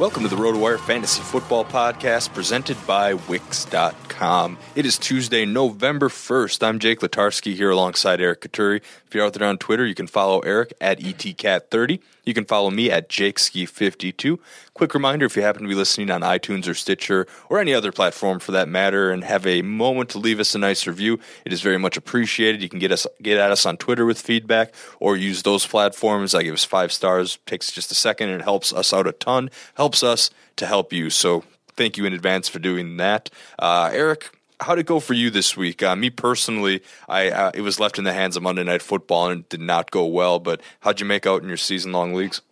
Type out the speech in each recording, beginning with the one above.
Welcome to the RotoWire Fantasy Football Podcast presented by Wix.com. It is Tuesday, November 1st. I'm Jake Latarski here alongside Eric Katuri. If you're out there on Twitter, you can follow Eric at ETCat30. You can follow me at JakeSki52. Quick reminder if you happen to be listening on iTunes or Stitcher or any other platform for that matter and have a moment to leave us a nice review, it is very much appreciated. You can get us get at us on Twitter with feedback or use those platforms. I give us five stars. takes just a second and it helps us out a ton. Helps us to help you. So thank you in advance for doing that. Uh, Eric, how'd it go for you this week? Uh, me personally, I uh, it was left in the hands of Monday Night Football and it did not go well. But how'd you make out in your season long leagues?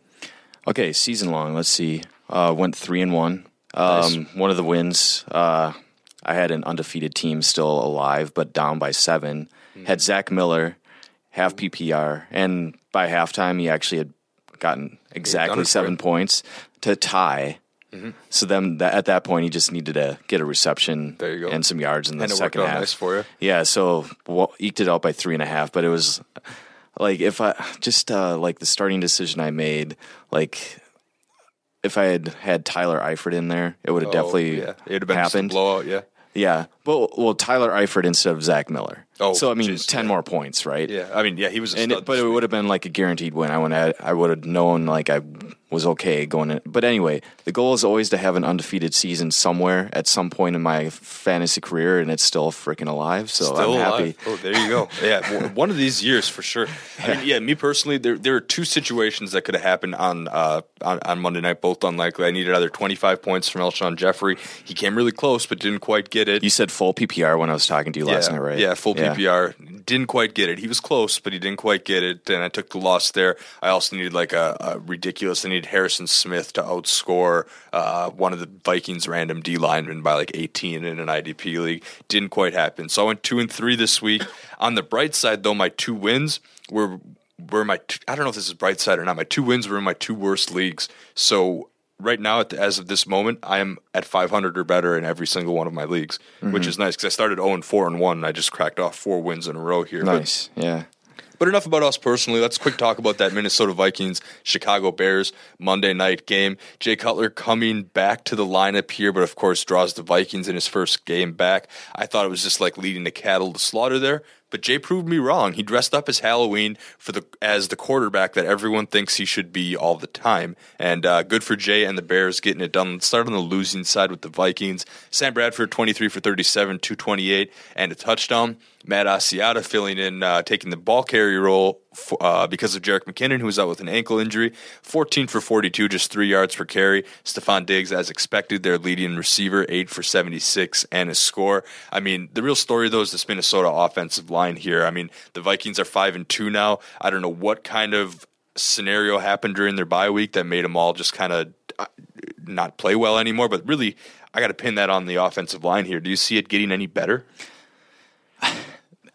Okay, season long. Let's see. Uh, went three and one. Um, Nice. One of the wins. Uh, I had an undefeated team still alive, but down by seven. Had Zach Miller, half PPR, and by halftime he actually had gotten exactly seven points to tie. So then, that, at that point, he just needed to get a reception There you go. and some yards in the And it second half. nice for you. Yeah, so well, eked it out by three and a half, but it was like if I just uh, like the starting decision I made, like if I had had Tyler Eifert in there, it would have definitely Oh, yeah. It'd have been happened. blowout. Yeah. Yeah, well, well, Tyler Eifert instead of Zach Miller. Oh, so I mean, jeez, ten yeah. more points, right? Yeah. I mean, yeah, he was. A And stud it, but it would have been like a guaranteed win. I would have, I would have known like I was okay going in. But anyway, the goal is always to have an undefeated season somewhere at some point in my fantasy career, and it's still freaking alive. So Still I'm alive. happy. Oh, there you go. Yeah, one of these years for sure. I mean, yeah, me personally, there there are two situations that could have happened on, uh, on on Monday night, both unlikely. I needed either 25 points from Alshon Jeffery. He came really close, but didn't quite get it. You said full PPR when I was talking to you last yeah, night, right? Yeah, full PPR. Didn't quite get it. He was close, but he didn't quite get it, and I took the loss there. I also needed like a, a ridiculous. I needed Harrison Smith to outscore uh, one of the Vikings random D linemen by like 18 in an IDP league. Didn't quite happen. So I went two and three this week. On the bright side, though, my two wins were were my. T- I don't know if this is bright side or not. My two wins were in my two worst leagues. So right now, at the, as of this moment, I am at 500 or better in every single one of my leagues, which Mm-hmm. is nice because I started 0 and 4 and 1, and I just cracked off four wins in a row here. But- Nice. Yeah. but enough about us personally. Let's quick talk about that Minnesota Vikings Chicago Bears Monday night game. Jay Cutler coming back to the lineup here, but of course draws the Vikings in his first game back. I thought it was just like leading the cattle to slaughter there. But Jay proved me wrong. He dressed up as Halloween for the as the quarterback that everyone thinks he should be all the time. And uh, good for Jay and the Bears getting it done. Let's start on the losing side with the Vikings. Sam Bradford, 23 for 37, 228, and a touchdown. Matt Asiata filling in, uh, taking the ball carry role uh, because of Jerick McKinnon, who was out with an ankle injury. 14 for 42, just three yards per carry. Stefon Diggs, as expected, their leading receiver, 8 for 76 and a score. I mean, the real story, though, is this Minnesota offensive line here. I mean, the Vikings are 5 and 2 now. I don't know what kind of scenario happened during their bye week that made them all just kind of not play well anymore, but really, I got to pin that on the offensive line here. Do you see it getting any better?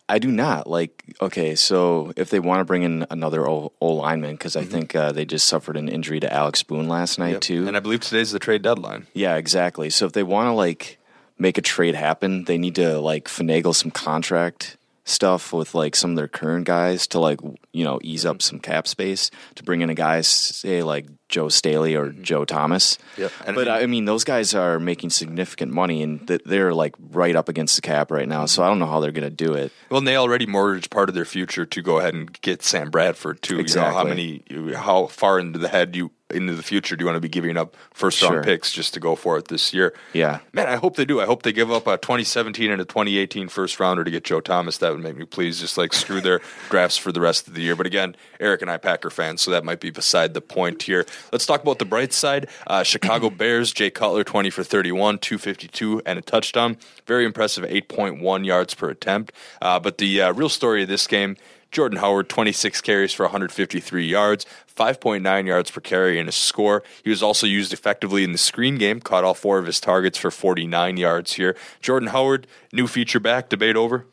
I do not like. Okay, so if they want to bring in another O, o lineman, because I think uh, they just suffered an injury to Alex Boone last night Mm-hmm. Yep. too. And I believe today's the trade deadline. yeah, exactly. So if they want to like make a trade happen, they need to like finagle some contract stuff with like some of their current guys to like you know ease Mm-hmm. up some cap space to bring in a guy say like Joe Staley or Joe Thomas. Mm-hmm. Yep. And but I- mean those guys are making significant money and they're like right up against the cap right now. So I don't know how they're going to do it. Well, and they already mortgaged part of their future to go ahead and get Sam Bradford too. You know how many, how far into the head you into the future do you want to be giving up first round Sure. picks just to go for it this year? Yeah. man, I hope they do. I hope they give up a 2017 and a 2018 first rounder to get Joe Thomas. That would make me pleased. Just like screw their drafts for the rest of the year. But again, Eric and I Packer fans, so that might be beside the point here. Let's talk about the bright side. Uh, Chicago Bears, Jay Cutler, 20 for 31, 252, and a touchdown. Very impressive, 8.1 yards per attempt. Uh, but the uh, real story of this game. Jordan Howard, 26 carries for 153 yards, 5.9 yards per carry, and a score. He was also used effectively in the screen game, caught all four of his targets for 49 yards here. Jordan Howard, new feature back, debate over.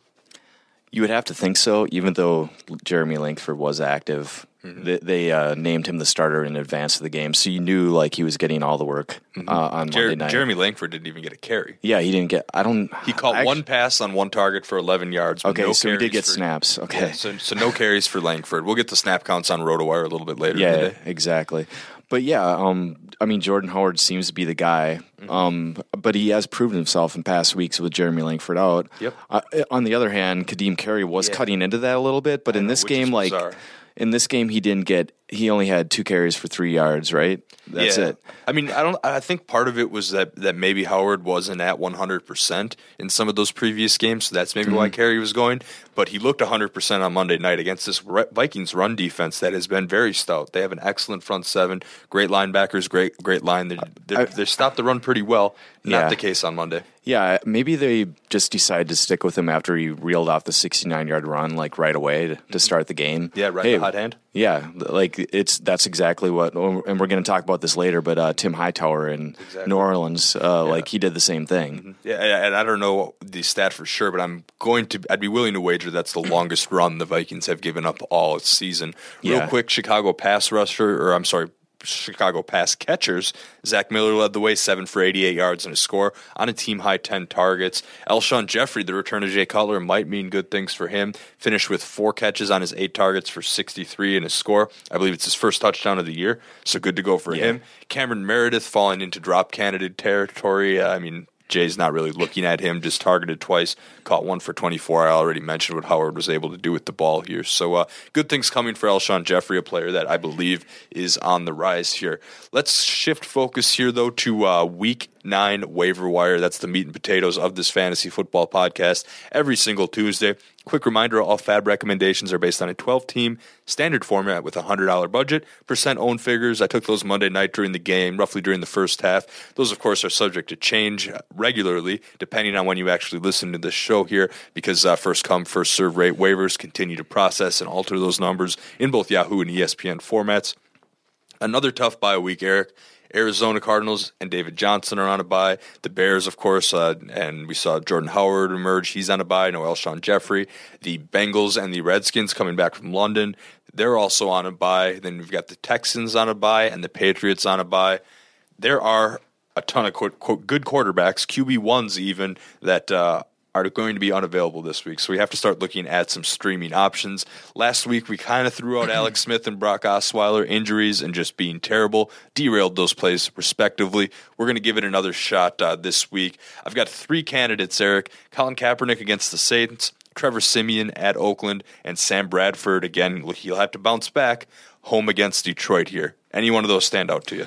You would have to think so, even though Jeremy Langford was active. Mm-hmm. They, they uh, named him the starter in advance of the game, so you knew like he was getting all the work uh, on Jer- Monday night. Mm-hmm. Jeremy Langford didn't even get a carry. yeah, he didn't get. I don't. He caught I one actu- pass on one target for 11 yards. Okay, no so he did get for- snaps. Okay. Yeah, so, so no carries for Langford. We'll get the snap counts on RotoWire a little bit later. in the Yeah, exactly. But yeah, um, I mean, Jordan Howard seems to be the guy. Mm-hmm. Um, but he has proven himself in past weeks with Jeremy Langford out. Yep. Uh, on the other hand, Ka'Deem Carey was Yeah. cutting into that a little bit, but in know, this game, like bizarre. In this game, he didn't get. He only had two carries for three yards. Right. That's Yeah. it. I mean, I don't. I think part of it was that that maybe Howard wasn't at 100 percent in some of those previous games, so that's maybe why Mm-hmm. Carey was going. But he looked 100 percent on Monday night against this Vikings run defense that has been very stout. They have an excellent front seven, great linebackers, great great line. They they they stopped the run pretty well. Not Yeah. the case on Monday. Yeah, maybe they just decided to stick with him after he reeled off the 69 yard run like right away to, to start the game. Mm-hmm. Yeah, right. Hey, the hot hand. Yeah, like it's that's exactly what, and we're going to talk about this later. But uh, Tim Hightower in New Orleans, uh, like he did the same thing. Yeah, and I don't know the stat for sure, but I'm going to. I'd be willing to wager that's the longest run the Vikings have given up all season. Real Yeah. quick, Chicago pass rusher, or I'm sorry, Chicago pass catchers. Zach Miller led the way, seven for 88 yards and a score on a team high 10 targets. Alshon Jeffery, the return of Jay Cutler, might mean good things for him. Finished with four catches on his eight targets for 63 and a score. I believe it's his first touchdown of the year, so good to go for Yeah. him. Cameron Meredith falling into drop candidate territory. I mean, Jay's not really looking at him, just targeted twice, caught one for 24. I already mentioned what Howard was able to do with the ball here. So uh, good things coming for Alshon Jeffery, a player that I believe is on the rise here. Let's shift focus here, though, to uh, week nine waiver wire. That's the meat and potatoes of this fantasy football podcast every single Tuesday. Quick reminder all fab recommendations are based on a 12 team standard format with a $100 budget. Percent owned figures, I took those Monday night during the game, roughly during the first half. Those, of course, are subject to change regularly depending on when you actually listen to this show here because uh, first come, first serve rate waivers continue to process and alter those numbers in both Yahoo and ESPN formats. Another tough bye week, Eric. Arizona Cardinals and David Johnson are on a bye. The Bears, of course, uh, and we saw Jordan Howard emerge. He's on a bye. Noel Sean Jeffrey. The Bengals and the Redskins coming back from London. They're also on a bye. Then we've got the Texans on a bye and the Patriots on a bye. There are a ton of quote, quote, good quarterbacks, QB ones even, that uh, are going to be unavailable this week. So we have to start looking at some streaming options. Last week, we kind of threw out Alex Smith and Brock Osweiler injuries and just being terrible, derailed those plays respectively. We're going to give it another shot uh, this week. I've got three candidates, Eric Colin Kaepernick against the Saints, Trevor Siemian at Oakland, and Sam Bradford. Again, he'll have to bounce back home against Detroit here. Any one of those stand out to you?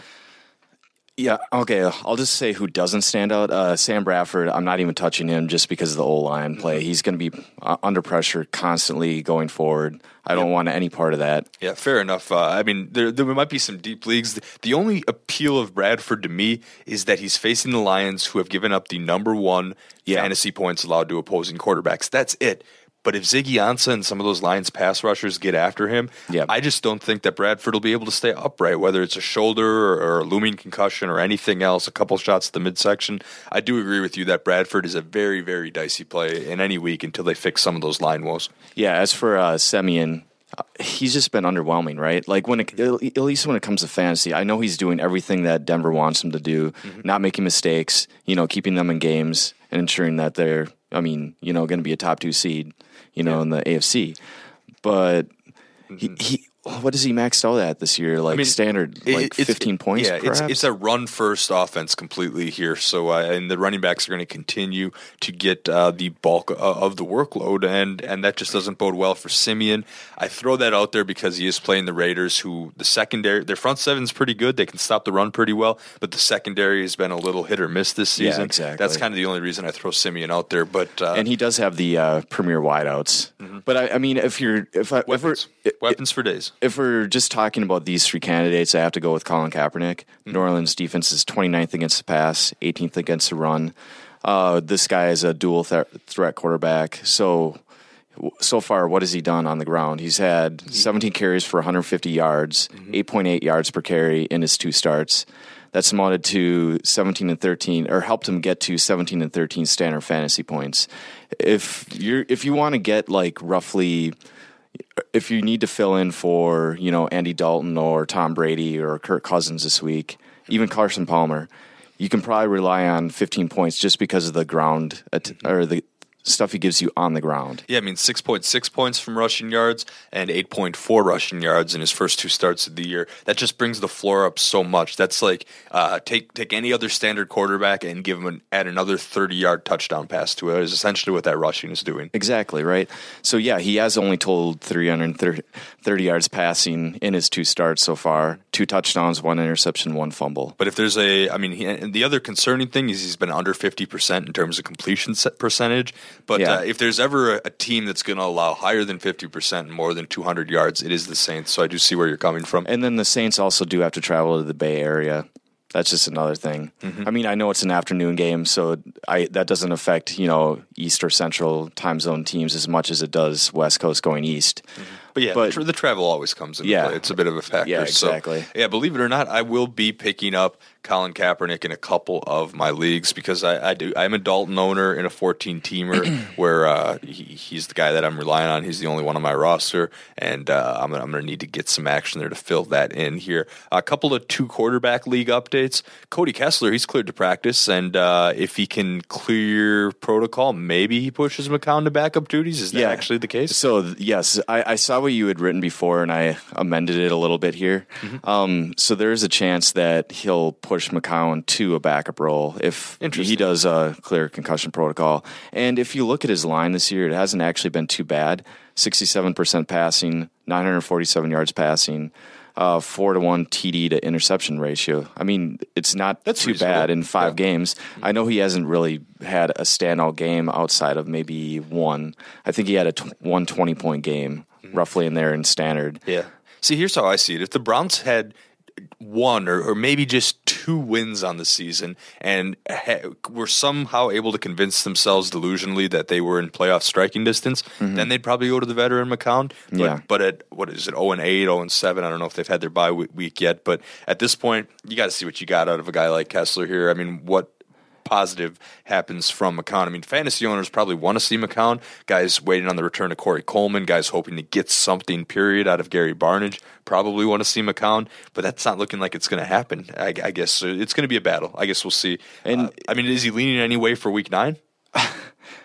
Yeah, okay. I'll just say who doesn't stand out. Uh, Sam Bradford, I'm not even touching him just because of the O line play. He's going to be uh, under pressure constantly going forward. I don't want any part of that. Yeah, fair enough. Uh, I mean, there, there might be some deep leagues. The only appeal of Bradford to me is that he's facing the Lions, who have given up the number one Yeah. fantasy points allowed to opposing quarterbacks. That's it. But if Ziggy Ansah and some of those Lions pass rushers get after him, Yeah. I just don't think that Bradford will be able to stay upright, whether it's a shoulder or, or a looming concussion or anything else, a couple shots to the midsection. I do agree with you that Bradford is a very, very dicey play in any week until they fix some of those line woes. Yeah, as for uh, Siemian, uh, he's just been underwhelming, right? Like when it, at least when it comes to fantasy, I know he's doing everything that Denver wants him to do, not making mistakes, you know, keeping them in games and ensuring that they're, I mean, you know, going to be a top two seed, you know, in the AFC. But he, mm-hmm. he, what is he maxed out at this year? Like mean, standard, like 15 points, Yeah, it's it's a run first offense completely here. So uh, and the running backs are going to continue to get uh, the bulk of, of the workload, and and that just doesn't bode well for Siemian. I throw that out there because he is playing the Raiders, who the secondary their front seven's pretty good. They can stop the run pretty well, but the secondary has been a little hit or miss this Yeah, season. exactly. That's kind of the only reason I throw Siemian out there. But uh, and he does have the uh, premier wideouts. But I, I mean, if you're, if I, if weapons, weapons for days. If we're just talking about these three candidates, I have to go with Colin Kaepernick. New Orleans defense is 29th against the pass, 18th against the run. Uh, this guy is a dual th- threat quarterback. So, so far, what has he done on the ground? He's had 17 carries for 150 yards, 8.8 yards per carry in his two starts. That's amounted to 17 and 13, or helped him get to 17 and 13 standard fantasy points. If you're, if you want to get like roughly if you need to fill in for you know Andy Dalton or Tom Brady or Kirk Cousins this week, even Carson Palmer, you can probably rely on 15 points just because of the ground at- mm-hmm. or the stuff he gives you on the ground. Yeah, I mean, 6.6 points from rushing yards and 8.4 rushing yards in his first two starts of the year. That just brings the floor up so much. That's like uh, take take any other standard quarterback and give him an, add another 30 yard touchdown pass to it. Is essentially what that rushing is doing. Exactly right. So yeah, he has only totaled 330 yards passing in his two starts so far. Two touchdowns, one interception, one fumble. But if there's a, I mean, he, and the other concerning thing is he's been under 50% in terms of completion set percentage. But Yeah. uh, if there's ever a, a team that's going to allow higher than 50% and more than 200 yards, it is the Saints. So I do see where you're coming from. And then the Saints also do have to travel to the Bay Area. That's just another thing. I mean, I know it's an afternoon game, so I that doesn't affect you know East or Central time zone teams as much as it does West Coast going east. But yeah, But- the, tra- the travel always comes into Yeah. play. It's a bit of a factor. Yeah, So, exactly. yeah, believe it or not, I will be picking up Colin Kaepernick in a couple of my leagues because I, I do. I'm a Dalton owner in a 14 teamer where uh, he, he's the guy that I'm relying on. He's the only one on my roster, and uh, I'm, gonna- I'm going to need to get some action there to fill that in here. A couple of two quarterback league updates. Cody Kessler, he's cleared to practice, and uh, if he can clear protocol, maybe he pushes McCown to backup duties. Is that Yeah. actually the case? So yes, I, I saw what you had written before, and I amended it a little bit here. Um, so there is a chance that he'll push push McCown to a backup role if he does a clear concussion protocol. And if you look at his line this year, it hasn't actually been too bad. 67% passing, 947 yards passing, uh, 4 to 1 TD to interception ratio. I mean, it's not That's too reasonable. bad in five Yeah. games. I know he hasn't really had a standout game outside of maybe one. I think he had a t- one twenty point game roughly in there in standard. Yeah. See, here's how I see it. If the Browns had one or, or maybe just two wins on the season and ha- were somehow able to convince themselves delusionally that they were in playoff striking distance, mm-hmm. then they'd probably go to the veteran McCown. But, Yeah. but at what is it, 0 and 8, 0 and 7? I don't know if they've had their bye week yet, but at this point, you got to see what you got out of a guy like Kessler here. I mean, what positive happens from McCown. I mean, fantasy owners probably want to see McCown. Guys waiting on the return of Corey Coleman. Guys hoping to get something, period, out of Gary Barnidge. Probably want to see McCown, but that's not looking like it's going to happen. I, I guess so it's going to be a battle. I guess we'll see. And- Uh, I mean, is he leaning any way for Week Nine,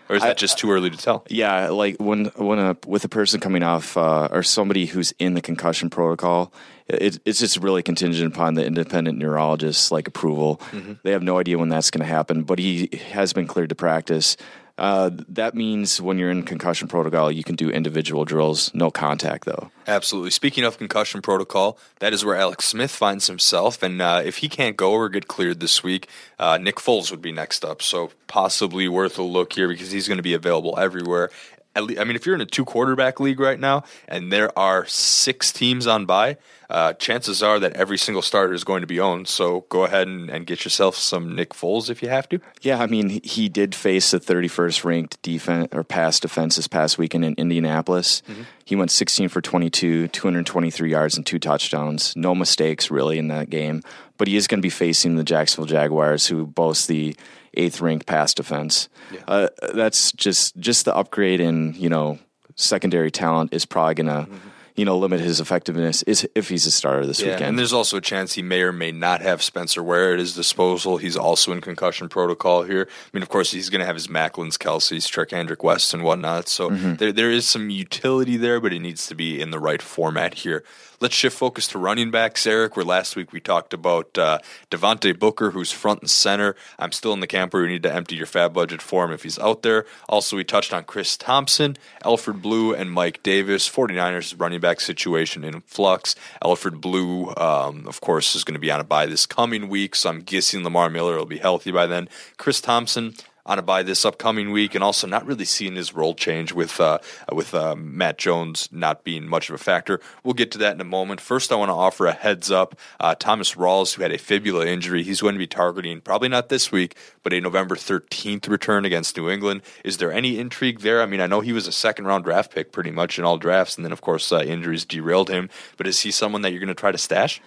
or is that just too early to tell? Yeah, like when when a with a person coming off uh, or somebody who's in the concussion protocol, it, it's just really contingent upon the independent neurologist's like approval. They have no idea when that's going to happen, but he has been cleared to practice. Uh, that means when you're in concussion protocol, you can do individual drills, no contact though. Absolutely. Speaking of concussion protocol, that is where Alex Smith finds himself. And uh, if he can't go or get cleared this week, uh, Nick Foles would be next up. So possibly worth a look here because he's going to be available everywhere. At le- I mean, if you're in a two quarterback league right now and there are six teams on by, uh, chances are that every single starter is going to be owned. So go ahead and, and get yourself some Nick Foles if you have to. Yeah, I mean, he- did face the 31st ranked defense or pass defense this past weekend in Indianapolis. He went 16 for 22, 223 yards and two touchdowns. No mistakes really in that game. But he is going to be facing the Jacksonville Jaguars, who boast the eighth ranked pass defense. Uh, that's just just the upgrade in you know secondary talent is probably going to. You know, limit his effectiveness is if he's a starter this Yeah, weekend. and there's also a chance he may or may not have Spencer Ware at his disposal. He's also in concussion protocol here. I mean, of course, he's going to have his Maclins, Kelce's, Trek Hendrick West, and whatnot. So there, there is some utility there, but it needs to be in the right format here. Let's shift focus to running backs, Eric. Where last week we talked about uh, Devontae Booker, who's front and center. I'm still in the camp where you need to empty your fab budget for him if he's out there. Also, we touched on Chris Thompson, Alfred Blue, and Mike Davis. 49ers running back situation in flux. Alfred Blue, um, of course, is going to be on a bye this coming week, so I'm guessing Lamar Miller will be healthy by then. Chris Thompson on a bye this upcoming week, and also not really seeing his role change with uh, with uh, Matt Jones not being much of a factor. We'll get to that in a moment. First, I want to offer a heads up. Uh, Thomas Rawls, who had a fibula injury, he's going to be targeting probably not this week, but a November 13th return against New England. Is there any intrigue there? I mean, I know he was a second round draft pick pretty much in all drafts, and then of course uh, injuries derailed him. But is he someone that you're going to try to stash?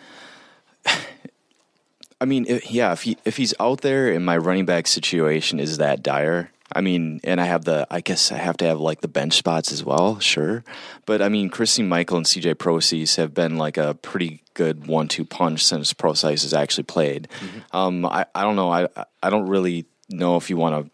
I mean, if, yeah, if he if he's out there and my running back situation is that dire, I mean, and I have the, I guess I have to have like the bench spots as well, sure. But I mean, Christine Michael and CJ Prosise have been like a pretty good one-two punch since Prosise has actually played. Um, I I don't know, I I don't really know if you want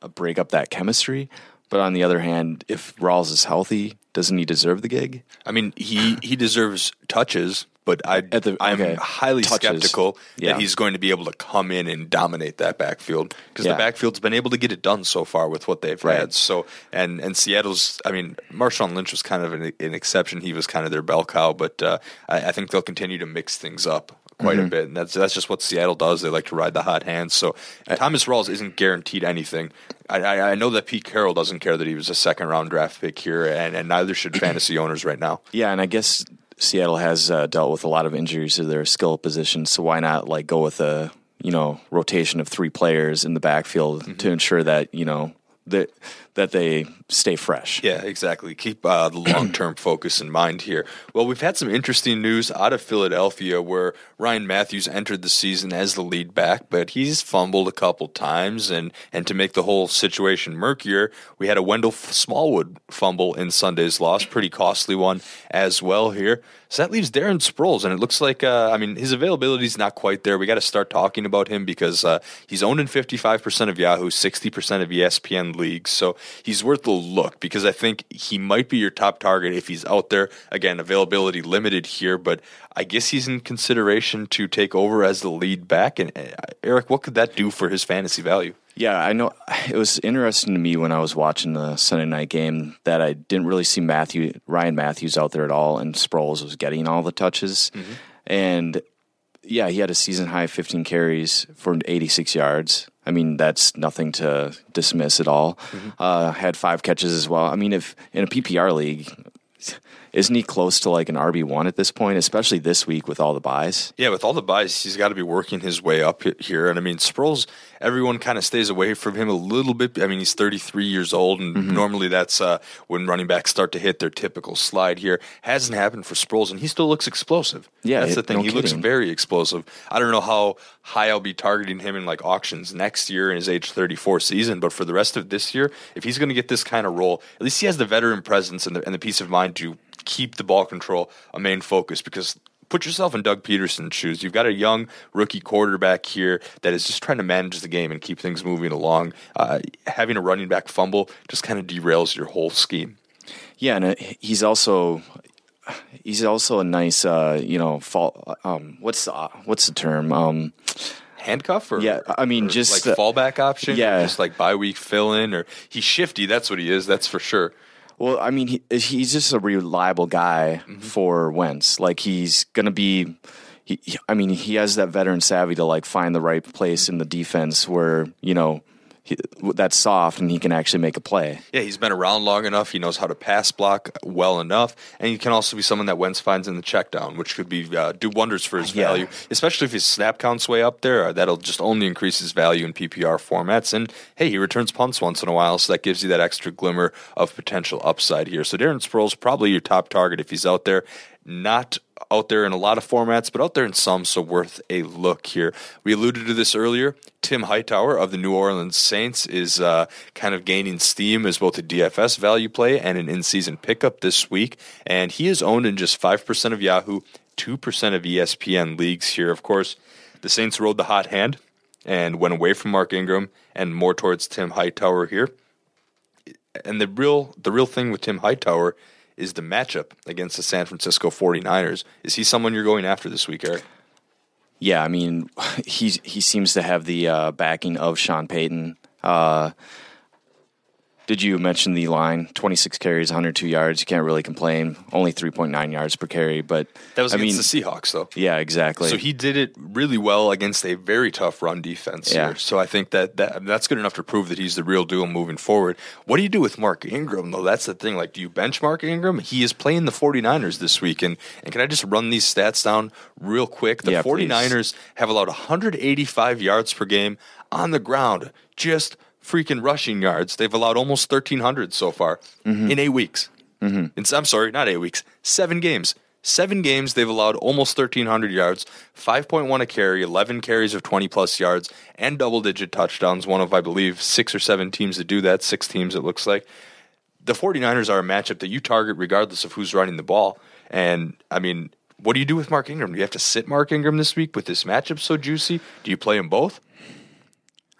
to break up that chemistry. But on the other hand, if Rawls is healthy, doesn't he deserve the gig? I mean, he he deserves touches, but I At the- I'm okay. highly Touches. skeptical Yeah. that he's going to be able to come in and dominate that backfield because Yeah. the backfield's been able to get it done so far with what they've Right. had. So and and Seattle's, I mean, Marshawn Lynch was kind of an, an exception. He was kind of their bell cow, but uh, I, I think they'll continue to mix things up. Quite Mm-hmm. a bit, and that's that's just what Seattle does. They like to ride the hot hand. So Thomas Rawls isn't guaranteed anything. I, I, I know that Pete Carroll doesn't care that he was a second round draft pick here, and, and neither should fantasy owners right now. Yeah, and I guess Seattle has uh, dealt with a lot of injuries to their skill positions, so why not like go with a you know rotation of three players in the backfield to ensure that you know that that they stay fresh. Yeah, exactly. Keep uh, the long term focus in mind here. Well, we've had some interesting news out of Philadelphia where Ryan Mathews entered the season as the lead back, but he's fumbled a couple times. And, and to make the whole situation murkier, we had a Wendell Smallwood fumble in Sunday's loss, pretty costly one as well here. So that leaves Darren Sproles, and it looks like, uh, I mean, his availability is not quite there. We got to start talking about him because uh, he's owned in 55% of Yahoo, 60% of ESPN leagues. So he's worth a look because I think he might be your top target if he's out there. Again, availability limited here, but I guess he's in consideration to take over as the lead back. And uh, Eric, what could that do for his fantasy value? Yeah, I know. It was interesting to me when I was watching the Sunday night game that I didn't really see Matthew Ryan Mathews out there at all, and Sproles was getting all the touches. And yeah, he had a season high 15 carries for 86 yards. I mean, that's nothing to dismiss at all. Uh, had five catches as well. I mean, if in a PPR league, isn't he close to like an RB one at this point, especially this week with all the buys? Yeah, with all the buys, he's got to be working his way up here. And I mean, Sproles, everyone kind of stays away from him a little bit. I mean, he's 33 years old, and Mm-hmm. normally that's uh, when running backs start to hit their typical slide here. Hasn't happened for Sproles, and he still looks explosive. Yeah, that's the thing. no he looks very explosive. I don't know how high I'll be targeting him in like auctions next year in his age 34 season, but for the rest of this year, if he's going to get this kind of role, at least he has the veteran presence and the, and the peace of mind to keep the ball control a main focus because put yourself in Doug Pederson's shoes. You've got a young rookie quarterback here that is just trying to manage the game and keep things moving along. Uh, having a running back fumble just kind of derails your whole scheme. Yeah, and uh, he's also he's also a nice uh, you know fall. Um, what's the, what's the term? Um, Handcuff or Yeah, I mean, just, like uh, fallback option, yeah. just like bye week fill in, or he's shifty. That's what he is. That's for sure. Well, I mean, he, he's just a reliable guy Mm-hmm. for Wentz. Like he's gonna be. He, he- I mean, he has that veteran savvy to like find the right place in the defense where you know he, that's soft and he can actually make a play. Yeah, he's been around long enough. He knows how to pass block well enough, and he can also be someone that Wentz finds in the check down, which could be uh, do wonders for his Yeah. value, especially if his snap count's way up there. uh, That'll just only increase his value in PPR formats. And hey, he returns punts once in a while, so that gives you that extra glimmer of potential upside here. So Darren Sproles probably your top target if he's out there. Not out there in a lot of formats, but out there in some, so worth a look here. We alluded to this earlier. Tim Hightower of the New Orleans Saints is uh, kind of gaining steam as both a DFS value play and an in season pickup this week. And he is owned in just 5% of Yahoo, 2% of ESPN leagues here. Of course, the Saints rode the hot hand and went away from Mark Ingram and more towards Tim Hightower here. And the real the real thing with Tim Hightower is the matchup against the San Francisco 49ers. Is he someone you're going after this week, Eric? Yeah, I mean, he he seems to have the uh, backing of Sean Payton. Uh, did you mention the line? Twenty six carries, one hundred two yards. You can't really complain. Only three point nine yards per carry, but That was I against mean, the Seahawks, though. yeah, exactly. So he did it really well against a very tough run defense Yeah. here. So I think that, that that's good enough to prove that he's the real deal moving forward. What do you do with Mark Ingram, though? That's the thing. Like, do you bench Mark Ingram? He is playing the 49ers this week. And, and can I just run these stats down real quick? The Yeah, please. 49ers have allowed 185 yards per game on the ground, just freaking rushing yards. They've allowed almost 1,300 so far Mm-hmm. in eight weeks. In, I'm sorry, not eight weeks, seven games. Seven games, they've allowed almost 1,300 yards, 5.1 a carry, 11 carries of 20 plus yards, and double digit touchdowns. One of, I believe, six or seven teams that do that, six teams it looks like. The 49ers are a matchup that you target regardless of who's running the ball. And, I mean, what do you do with Mark Ingram? Do you have to sit Mark Ingram this week with this matchup so juicy? Do you play them both?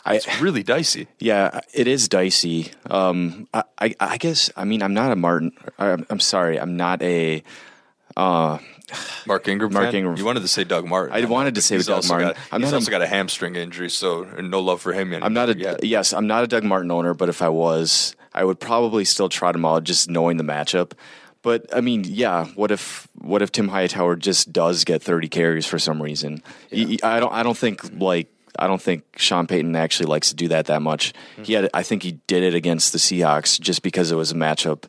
I, It's really dicey. yeah, it is dicey. Um, I, I, I guess. I mean, I'm not a Martin. I'm, I'm sorry, I'm not a. Mark Ingram. Mark fan? Ingram. You wanted to say Doug Martin. I wanted to say Doug Martin. Got, I'm he's not a- also got a hamstring injury, so no love for him. I'm not a yet. yes. I'm not a Doug Martin owner, but if I was, I would probably still trot him out, just knowing the matchup. But I mean, yeah. What if what if Tim Hightower just does get 30 carries for some reason? Y- I don't. I don't think like. I don't think Sean Payton actually likes to do that that much. He had. I think he did it against the Seahawks just because it was a matchup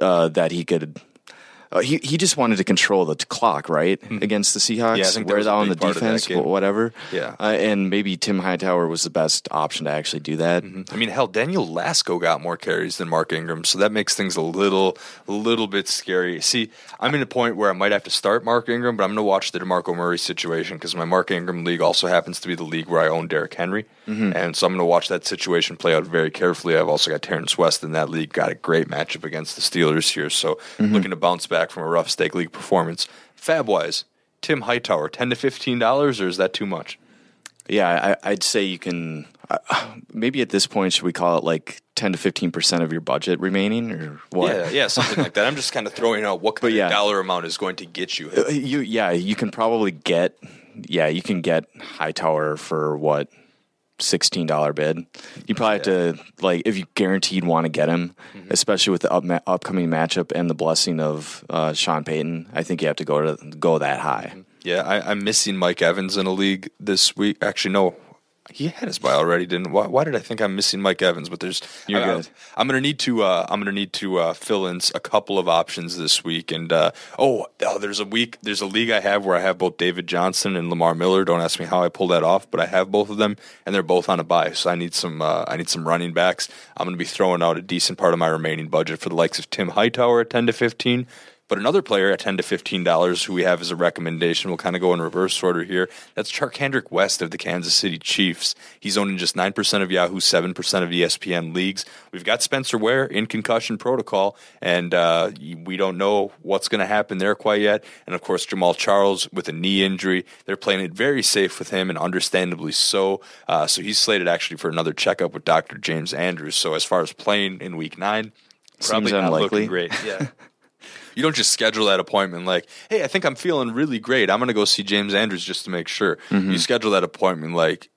uh, that he could. Uh, he he just wanted to control the t- clock, right, against the Seahawks. Yeah, I think that Wear was a that on the part of that defense, whatever. Yeah. uh, and maybe Tim Hightower was the best option to actually do that. I mean, hell, Daniel Lasco got more carries than Mark Ingram, so that makes things a little, a little bit scary. See, I'm in a point where I might have to start Mark Ingram, but I'm going to watch the DeMarco Murray situation because my Mark Ingram league also happens to be the league where I own Derrick Henry, and so I'm going to watch that situation play out very carefully. I've also got Terrance West in that league, got a great matchup against the Steelers here, so looking to bounce back from a rough stake league performance. Fab wise, Tim Hightower, ten to fifteen dollars, or is that too much? Yeah, I, I'd say you can. Uh, maybe at this point, should we call it like ten to fifteen percent of your budget remaining, or what? Yeah, yeah, something like that. I'm just kind of throwing out what kind yeah. of dollar amount is going to get you. Uh, You, yeah, you can probably get. Yeah, you can get Hightower for what sixteen dollar bid. You probably have to like if you guaranteed want to get him, Mm-hmm. especially with the up, upcoming matchup and the blessing of uh, Sean Payton. I think you have to go to go that high. Yeah, I, I'm missing Mike Evans in a league this week. Actually, no, he had his buy already. Didn't? Why, why did I think I'm missing Mike Evans? But there's. You're I, good. I'm gonna need to. Uh, I'm gonna need to uh, fill in a couple of options this week. And uh, oh, oh, there's a week. There's a league I have where I have both David Johnson and Lamar Miller. Don't ask me how I pulled that off, but I have both of them, and they're both on a buy. So I need some. Uh, I need some running backs. I'm gonna be throwing out a decent part of my remaining budget for the likes of Tim Hightower at 10 to 15. But another player at ten to fifteen dollars, who we have as a recommendation, we'll kind of go in reverse order here. That's Charcandrick West of the Kansas City Chiefs. He's owned in just nine percent of Yahoo, seven percent of ESPN leagues. We've got Spencer Ware in concussion protocol, and uh, we don't know what's going to happen there quite yet. And of course, Jamaal Charles with a knee injury. They're playing it very safe with him, and understandably so. Uh, so he's slated actually for another checkup with Dr. James Andrews. So as far as playing in Week Nine, probably Seems not unlikely. looking great. Yeah. You don't just schedule that appointment like, hey, I think I'm feeling really great. I'm going to go see James Andrews just to make sure. You schedule that appointment like,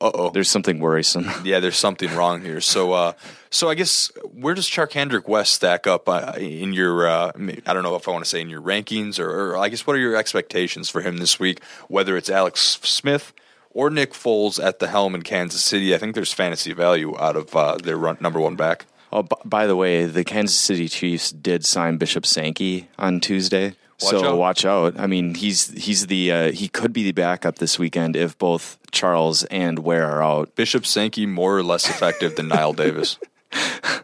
uh oh, There's something worrisome. yeah, there's something wrong here. So, uh, so I guess where does Charcandrick West stack up uh, in your? Uh, I don't know if I want to say in your rankings, or, or I guess what are your expectations for him this week? Whether it's Alex Smith or Nick Foles at the helm in Kansas City, I think there's fantasy value out of uh, their run, number one back. Oh, b- by the way, the Kansas City Chiefs did sign Bishop Sankey on Tuesday. Watch so out. watch out. I mean, he's he's the uh, he could be the backup this weekend if both Charles and Ware are out. Bishop Sankey more or less effective than Knile Davis.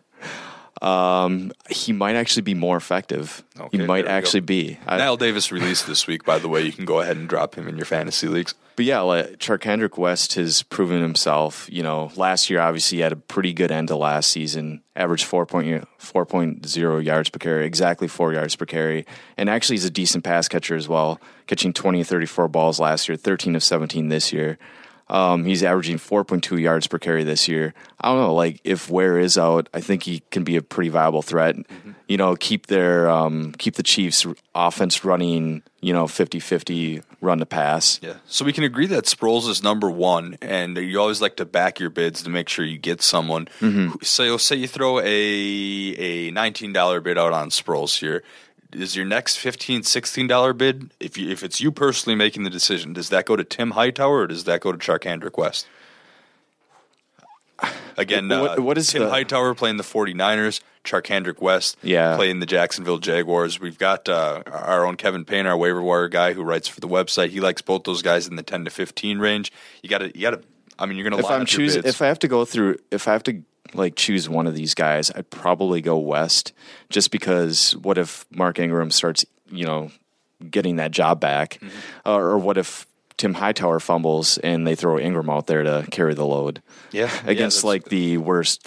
Um, he might actually be more effective. Okay, he might we go. actually be. I- Knile Davis released this week, by the way. You can go ahead and drop him in your fantasy leagues. But yeah, like, Charcandrick West has proven himself. You know, last year obviously he had a pretty good end to last season, averaged 4.0 yards per carry, exactly four yards per carry, and actually he's a decent pass catcher as well, catching 20 of 34 balls last year, 13 of 17 this year. Um, he's averaging 4.2 yards per carry this year. I don't know, like if Ware is out, I think he can be a pretty viable threat. You know, keep their um, keep the Chiefs offense running. You know, 50-50 run to pass. Yeah. So we can agree that Sproles is number one, and you always like to back your bids to make sure you get someone. Mm-hmm. So say you throw a a nineteen dollar bid out on Sproles here. Is your next $15, $16 bid, if you if it's you personally making the decision, does that go to Tim Hightower or does that go to Charcandrick West? Again, What- uh, what is Tim the- Hightower playing the 49ers, Charcandrick West Yeah. playing the Jacksonville Jaguars. We've got uh, our own Kevin Payne, our waiver wire guy who writes for the website. He likes both those guys in the 10 to 15 range. You got to, you got to, I mean, you're going to if I'm choosing, if I have to go through, if I have to like choose one of these guys, I'd probably go West, just because what if Mark Ingram starts, you know, getting that job back, Mm-hmm. uh, or what if Tim Hightower fumbles and they throw Ingram out there to carry the load? Yeah, yeah, against that's- like the worst,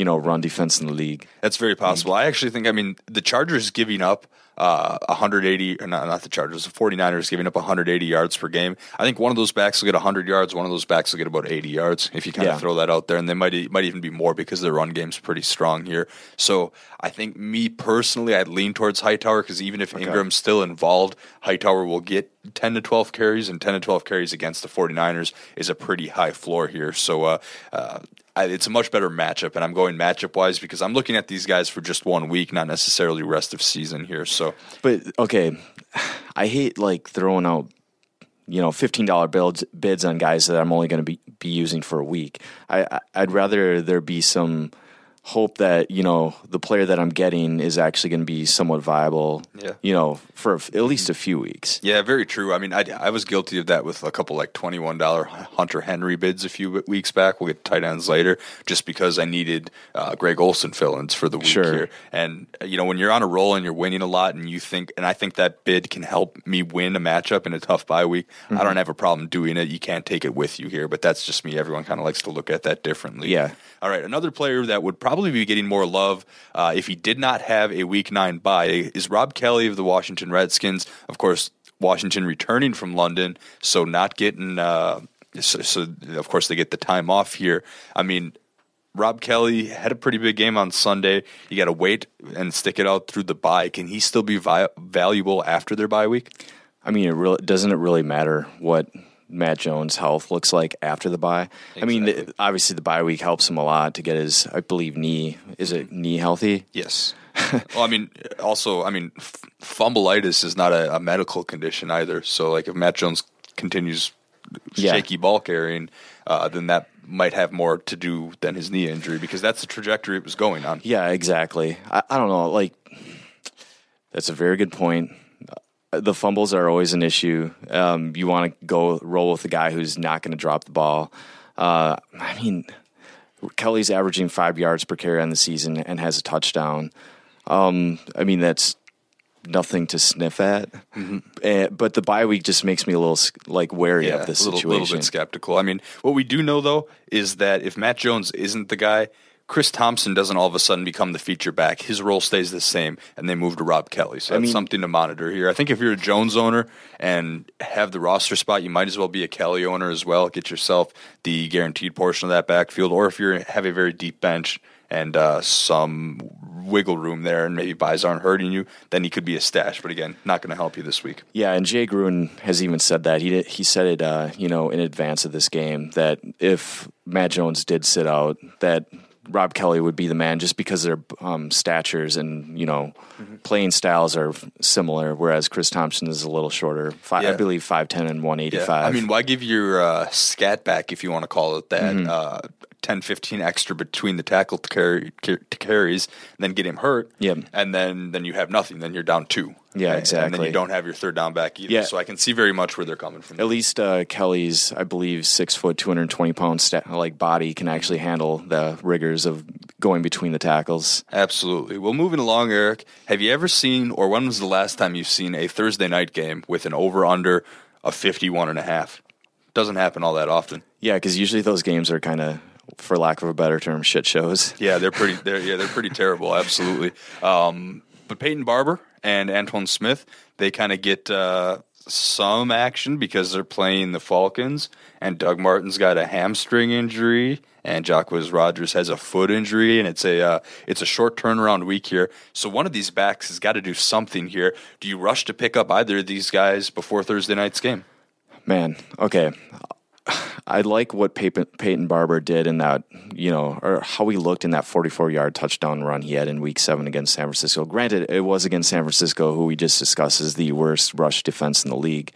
you know, run defense in the league. That's very possible. I actually think, I mean, the Chargers giving up uh, 180, or not, not the Chargers, the 49ers giving up 180 yards per game. I think one of those backs will get 100 yards, one of those backs will get about 80 yards if you kind Yeah. of throw that out there. And they might, might even be more because their run game's pretty strong here. So I think, me personally, I'd lean towards Hightower because even if Ingram's still involved, Hightower will get 10 to 12 carries, and 10 to 12 carries against the 49ers is a pretty high floor here. So, uh, uh, I, it's a much better matchup, and I'm going matchup wise because I'm looking at these guys for just one week, not necessarily rest of season here. So, But okay, I hate like throwing out you know fifteen dollar bids bids on guys that I'm only going to be be using for a week. I I- I'd rather there be some hope that you know the player that I'm getting is actually going to be somewhat viable. Yeah. you know for at least a few weeks. yeah, very true. I mean, I, I was guilty of that with a couple like $21 Hunter Henry bids a few weeks back. We'll get to tight ends later, just because I needed uh, Greg Olsen fill ins for the week Sure. here. And, uh, you know, when you're on a roll and you're winning a lot, and you think, and I think that bid can help me win a matchup in a tough bye week, Mm-hmm. I don't have a problem doing it. You can't take it with you here, but that's just me. Everyone kind of likes to look at that differently. Yeah. All right, another player that would probably be getting more love uh, if he did not have a Week Nine bye is Rob Kelley of the Washington Redskins. Of course, Washington returning from London, so not getting uh, so, so of course they get the time off here. I mean, Rob Kelley had a pretty big game on Sunday. You got to wait and stick it out through the bye. Can he still be vi- valuable after their bye week? I mean, it really doesn't it really matter what Matt Jones' health looks like after the bye. I mean, the, obviously the bye week helps him a lot to get his, I believe, knee. Is it knee healthy? Yes. well, I mean, also, I mean, f- fumbleitis is not a, a medical condition either. So, like, if Matt Jones continues Yeah. shaky ball carrying, uh, then that might have more to do than his knee injury because that's the trajectory it was going on. Yeah, exactly. I, I don't know. Like, that's a very good point. The fumbles are always an issue. Um, you want to go roll with a guy who's not going to drop the ball. Uh, I mean, Kelley's averaging five yards per carry on the season and has a touchdown. Um, I mean, that's nothing to sniff at. Eh, but the bye week just makes me a little like wary of this a little, situation. little bit skeptical. I mean, what we do know though is that if Matt Jones isn't the guy, Chris Thompson doesn't all of a sudden become the feature back. His role stays the same, and they move to Rob Kelley. So that's mean- something to monitor here. I think if you're a Jones owner and have the roster spot, you might as well be a Kelley owner as well. Get yourself the guaranteed portion of that backfield, or if you have a very deep bench and uh, some wiggle room there, and maybe buys aren't hurting you, then he could be a stash. But again, not going to help you this week. Yeah, and Jay Gruden has even said that he did, he said it, uh, you know, in advance of this game that if Matt Jones did sit out, that Rob Kelley would be the man just because their um, statures and you know playing styles are similar. Whereas Chris Thompson is a little shorter, Fi I believe five ten and one eighty five. Yeah. I mean, why give your uh, scat back, if you want to call it that, Mm-hmm. uh, 10, 15 extra between the tackle to, carry, to carries, and then get him hurt? Yep. And then, then you have nothing. Then you're down two. Yeah, exactly. And then you don't have your third down back either. Yeah. So I can see very much where they're coming from. at least uh, Kelley's, I believe, six foot, two hundred twenty pound sta- like body can actually handle the rigors of going between the tackles. Absolutely. Well, moving along, Eric, have you ever seen, or when was the last time you've seen a Thursday night game with an over under of 51 and a half? Doesn't happen all that often. Yeah, because usually those games are kind of, for lack of a better term, shit shows. Yeah, they're pretty. They're yeah, they're pretty terrible. Absolutely. Um, but Peyton Barber and Antone Smith, they kind of get uh, some action because they're playing the Falcons, and Doug Martin's got a hamstring injury, and Jacquizz Rodgers has a foot injury, and it's a uh, it's a short turnaround week here. So one of these backs has got to do something here. Do you rush to pick up either of these guys before Thursday night's game? Man, okay. I like what Peyton, Peyton Barber did in that, you know, or how he looked in that 44 yard touchdown run he had in week seven against San Francisco. Granted, it was against San Francisco, who we just discussed is the worst rush defense in the league.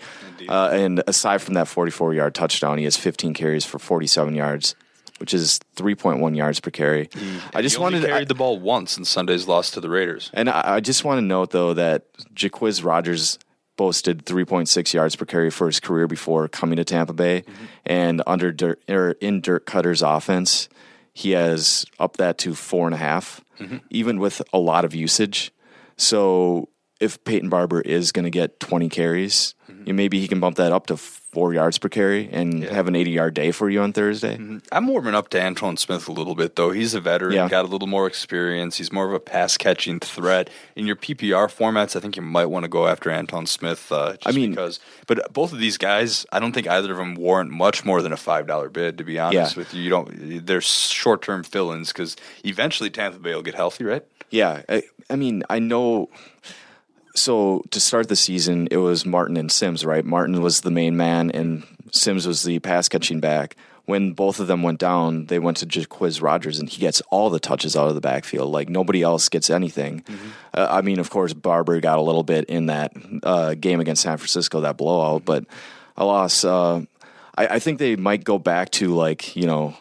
Uh, and aside from that 44 yard touchdown, he has 15 carries for 47 yards, which is 3.1 yards per carry. I just wanted carried I- the ball once in Sunday's loss to the Raiders. and I, I just want to note, though, that Jacquizz Rodgers boasted 3.6 yards per carry for his career before coming to Tampa Bay. Mm-hmm. And under Dirk, or in Dirk Koetter's offense, he has up that to four and a half, mm-hmm. even with a lot of usage. So if Peyton Barber is going to get 20 carries, you maybe he can bump that up to four yards per carry and have an 80 yard day for you on Thursday. I'm warming up to Antone Smith a little bit, though. He's a veteran, Yeah. got a little more experience. He's more of a pass catching threat. In your PPR formats, I think you might want to go after Antone Smith. Uh, just I mean- because, but both of these guys, I don't think either of them warrant much more than a five dollar bid. To be honest Yeah. with you, you don't. They're short term fill-ins because eventually Tampa Bay will get healthy, right? Yeah, I, I mean, I know. So to start the season, it was Martin and Sims, right? Martin was the main man, and Sims was the pass catching back. When both of them went down, they went to Jacquizz Rodgers, and he gets all the touches out of the backfield. Like nobody else gets anything. Uh, I mean, of course, Barber got a little bit in that uh, game against San Francisco, that blowout, but a loss. Uh, I, I think they might go back to like you know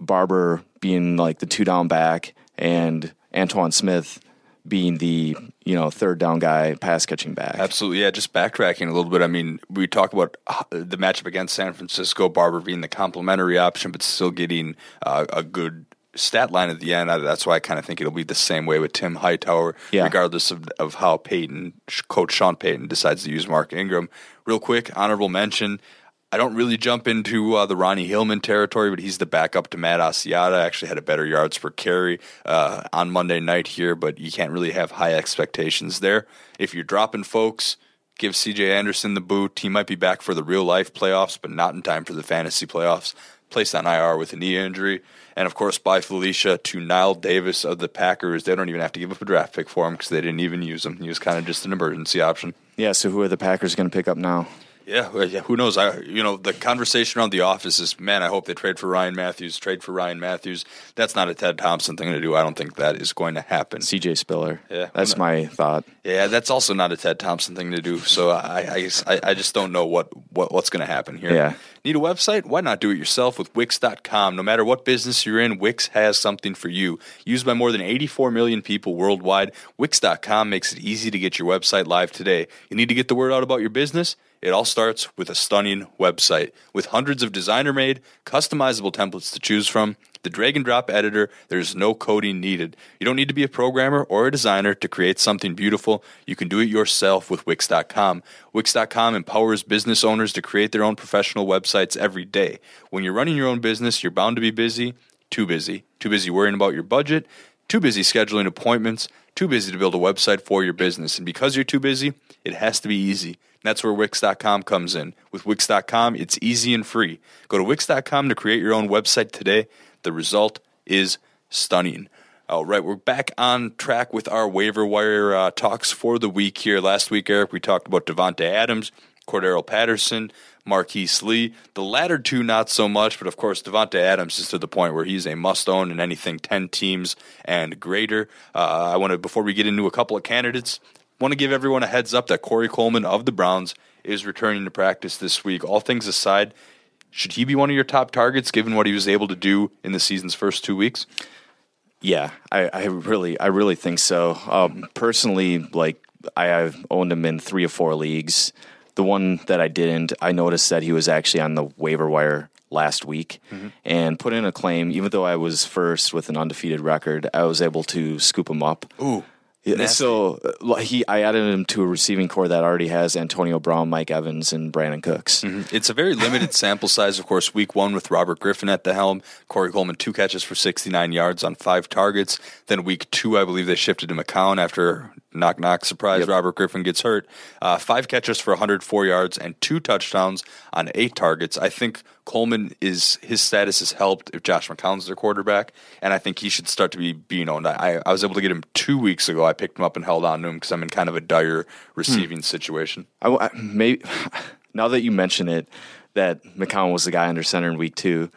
Barber being like the two down back and Antone Smith being the you know third down guy pass catching back. Absolutely, yeah. Just backtracking a little bit. I mean, we talk about uh, the matchup against San Francisco, Barber being the complementary option, but still getting uh, a good stat line at the end. That's why I kind of think it'll be the same way with Tim Hightower, Yeah. regardless of, of how Peyton, Coach Sean Payton, decides to use Mark Ingram. Real quick, honorable mention. I don't really jump into uh, the Ronnie Hillman territory, but he's the backup to Matt Asiata. Actually, had a better yards per carry uh, on Monday night here, but you can't really have high expectations there. If you're dropping folks, give CJ Anderson the boot. He might be back for the real life playoffs, but not in time for the fantasy playoffs. Placed on IR with a knee injury. And of course, by Felicia to Knile Davis of the Packers. They don't even have to give up a draft pick for him because they didn't even use him. He was kind of just an emergency option. Yeah, so who are the Packers going to pick up now? Yeah, well, yeah. Who knows? I, you know, the conversation around the office is, man, I hope they trade for Ryan Mathews. Trade for Ryan Mathews. That's not a Ted Thompson thing to do. I don't think that is going to happen. CJ Spiller. Yeah. That's my thought. Yeah, that's also not a Ted Thompson thing to do. So I, I, I, I just don't know what, what what's going to happen here. Yeah. Need a website? Why not do it yourself with Wix.com? No matter what business you're in, Wix has something for you. Used by more than 84 million people worldwide, Wix.com makes it easy to get your website live today. You need to get the word out about your business? It all starts with a stunning website. With hundreds of designer made, customizable templates to choose from, the drag and drop editor, there's no coding needed. You don't need to be a programmer or a designer to create something beautiful. You can do it yourself with Wix.com. Wix.com empowers business owners to create their own professional websites every day. When you're running your own business, you're bound to be busy, too busy. Too busy worrying about your budget, too busy scheduling appointments, too busy to build a website for your business. And because you're too busy, it has to be easy. And that's where Wix.com comes in. With Wix.com, it's easy and free. Go to Wix.com to create your own website today. The result is stunning. All right, we're back on track with our waiver wire uh, talks for the week here. Last week, Eric, we talked about Davante Adams, Cordarrelle Patterson, Marquise Lee. The latter two, not so much, but of course, Davante Adams is to the point where he's a must own in anything 10 teams and greater. Uh, I want to, before we get into a couple of candidates, want to give everyone a heads up that Corey Coleman of the Browns is returning to practice this week. All things aside, should he be one of your top targets given what he was able to do in the season's first two weeks? Yeah, I, I really, I really think so. Um, personally, like I have owned him in three or four leagues. The one that I didn't, I noticed that he was actually on the waiver wire last week and put in a claim. Even though I was first with an undefeated record, I was able to scoop him up. Ooh. Yeah, so uh, he, I added him to a receiving corps that already has Antonio Brown, Mike Evans, and Brandin Cooks. It's a very limited sample size, of course. Week one with Robert Griffin at the helm, Corey Coleman two catches for 69 yards on five targets. Then week two, I believe they shifted to McCown after knock knock surprise. Robert Griffin gets hurt. Uh, five catches for 104 yards and two touchdowns on eight targets. I think Coleman is his status is helped if Josh McCown's their quarterback, and I think he should start to be being owned. I, I was able to get him two weeks ago. I picked him up and held on to him because I'm in kind of a dire receiving situation. I, I maybe now that you mention it, that McCown was the guy under center in week two,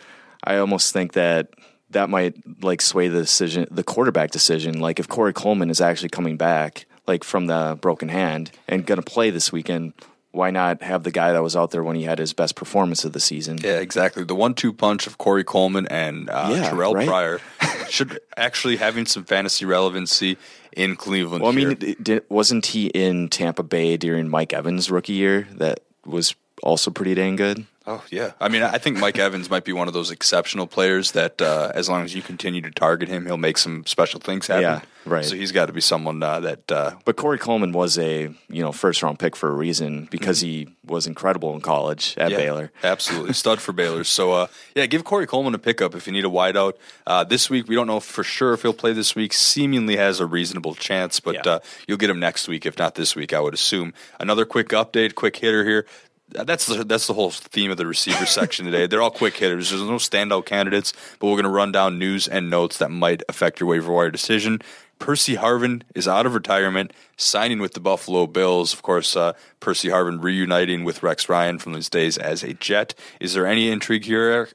I almost think that that might like sway the decision, the quarterback decision. Like if Corey Coleman is actually coming back, like from the broken hand and going to play this weekend, why not have the guy that was out there when he had his best performance of the season? Yeah, exactly. The one-two punch of Corey Coleman and uh, Yeah, Terrell right? Pryor should actually having some fantasy relevancy in Cleveland. Well, I mean, here. it- it- wasn't he in Tampa Bay during Mike Evans' rookie year? That was also pretty dang good. Oh yeah, I mean, I think Mike Evans might be one of those exceptional players that, uh, as long as you continue to target him, he'll make some special things happen. Yeah, right. So he's got to be someone uh, that. Uh, But Corey Coleman was a you know first round pick for a reason because he was incredible in college at Mm-hmm. yeah, Baylor. absolutely stud for Baylor. So uh, yeah, give Corey Coleman a pickup if you need a wideout. Uh, this week we don't know for sure if he'll play this week. Seemingly has a reasonable chance, but Yeah. uh, you'll get him next week if not this week. I would assume. Another quick update, quick hitter here. That's the, that's the whole theme of the receiver section today. They're all quick hitters. There's no standout candidates, but we're going to run down news and notes that might affect your waiver wire decision. Percy Harvin is out of retirement, signing with the Buffalo Bills. Of course, uh, Percy Harvin reuniting with Rex Ryan from his days as a Jet. Is there any intrigue here, Eric?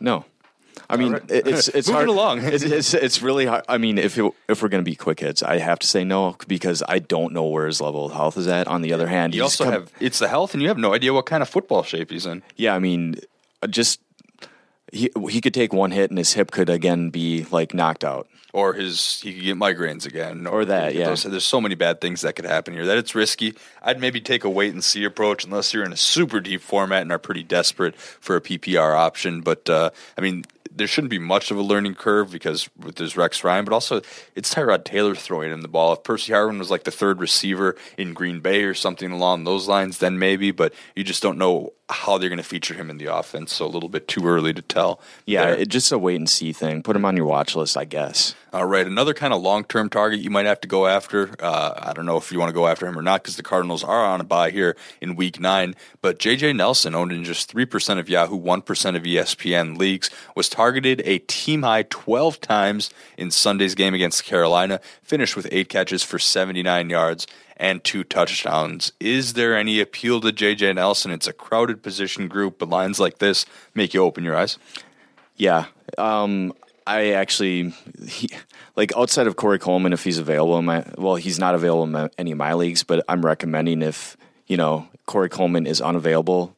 No. I mean, it- it's it's Moving hard. along. It's, it's it's really hard. I mean, if it, if we're going to be quick hits, I have to say no because I don't know where his level of health is at. On the other hand, You also come- have it's the health, and you have no idea what kind of football shape he's in. yeah. I mean, just he he could take one hit and his hip could again be like knocked out. or his he could get migraines again, Or that, could get yeah. those- there's so many bad things that could happen here that it's risky. I'd maybe take a wait and see approach unless you're in a super deep format and are pretty desperate for a PPR option. But uh, I mean, there shouldn't be much of a learning curve because there's Rex Ryan, but also it's Tyrod Taylor throwing him the ball. If Percy Harvin was like the third receiver in Green Bay or something along those lines, then maybe. But you just don't know how they're going to feature him in the offense. So a little bit too early to tell. Yeah, there. it, just a wait and see thing. Put him on your watch list, I guess. All right, another kind of long term target you might have to go after. Uh, I don't know if you want to go after him or not because the Cardinals are on a bye here in week nine. But JJ Nelson, owned in just 3% of Yahoo, 1% of ESPN leagues, was targeted a team high 12 times in Sunday's game against Carolina, finished with eight catches for 79 yards and two touchdowns. Is there any appeal to JJ Nelson? It's a crowded position group, but lines like this make you open your eyes. Yeah. Um, I actually, he, like outside of Corey Coleman, if he's available in my, well, he's not available in my, any of my leagues, but I'm recommending if, you know, Corey Coleman is unavailable,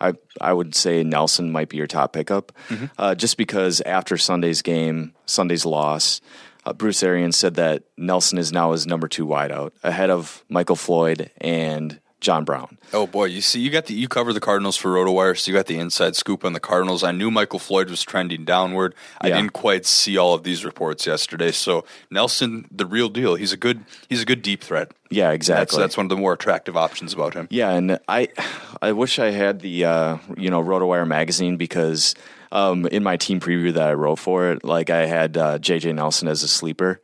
I, I would say Nelson might be your top pickup, mm-hmm. uh, just because after Sunday's game, Sunday's loss, uh, Bruce Arians said that Nelson is now his number two wideout, ahead of Michael Floyd and John Brown. Oh boy, you see, you got the you cover the Cardinals for RotoWire, so you got the inside scoop on the Cardinals. I knew Michael Floyd was trending downward. I didn't quite see all of these reports yesterday. So Nelson, the real deal. He's a good he's a good deep threat. Yeah, exactly. That's, that's one of the more attractive options about him. Yeah, and I I wish I had the uh, you know RotoWire magazine because um, in my team preview that I wrote for it, like I had uh, JJ Nelson as a sleeper.